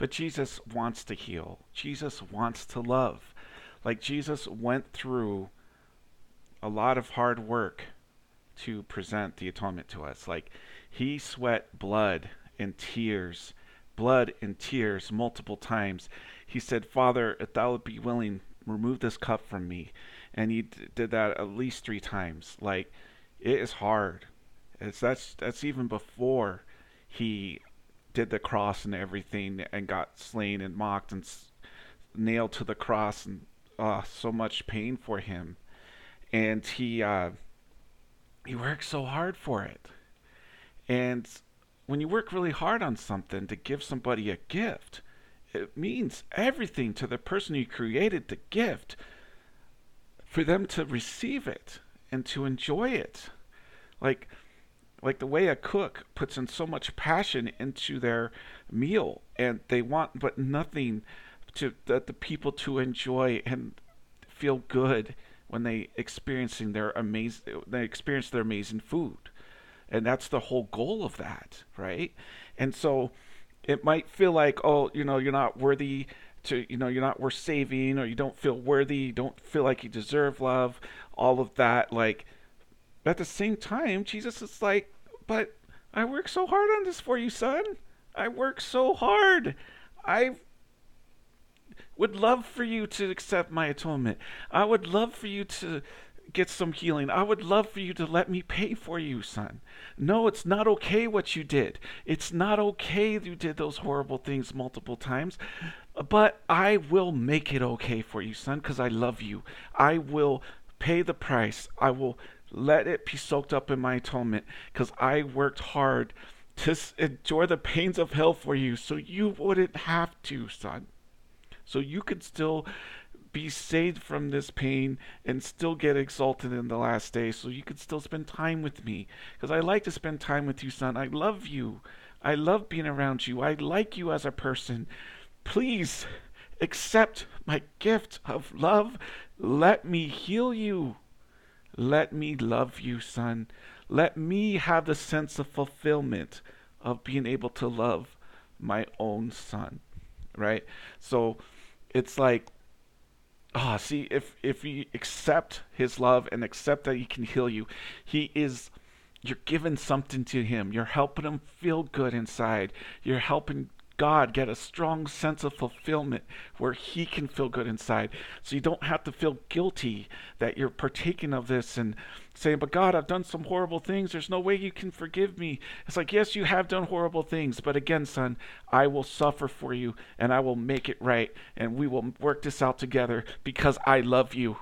But Jesus wants to heal. Jesus wants to love. Like Jesus went through a lot of hard work to present the atonement to us. Like he sweat blood and tears, blood and tears multiple times. He said, Father, if thou be willing, remove this cup from me. And he d- did that at least three times. Like it is hard. It's that's that's even before he did the cross and everything and got slain and mocked and nailed to the cross and uh, so much pain for him. And he uh, he worked so hard for it. And when you work really hard on something to give somebody a gift, it means everything to the person who created the gift for them to receive it and to enjoy it. Like like the way a cook puts in so much passion into their meal and they want but nothing to that the people to enjoy and feel good when they experiencing their amazing they experience their amazing food. And that's the whole goal of that right? And so it might feel like oh you know you're not worthy to you know you're not worth saving or you don't feel worthy you don't feel like you deserve love all of that like at the same time jesus is like but i work so hard on this for you son i work so hard i would love for you to accept my atonement i would love for you to get some healing. I would love for you to let me pay for you, son. No, it's not okay what you did. It's not okay you did those horrible things multiple times. But I will make it okay for you, son, because I love you. I will pay the price. I will let it be soaked up in my atonement because I worked hard to endure the pains of hell for you so you wouldn't have to, son. So you could still be saved from this pain and still get exalted in the last day so you could still spend time with me. Because I like to spend time with you son. I love you. I love being around you. I like you as a person. Please accept my gift of love. Let me heal you let me love you son let me have the sense of fulfillment of being able to love my own son right so it's like ah, see, if if you accept His love and accept that He can heal you, He is. You're giving something to him. You're helping him feel good inside. You're helping God get a strong sense of fulfillment where He can feel good inside. So you don't have to feel guilty that you're partaking of this and saying, But God, I've done some horrible things. There's no way you can forgive me. It's like, Yes, you have done horrible things. But again, son, I will suffer for you and I will make it right. And we will work this out together because I love you.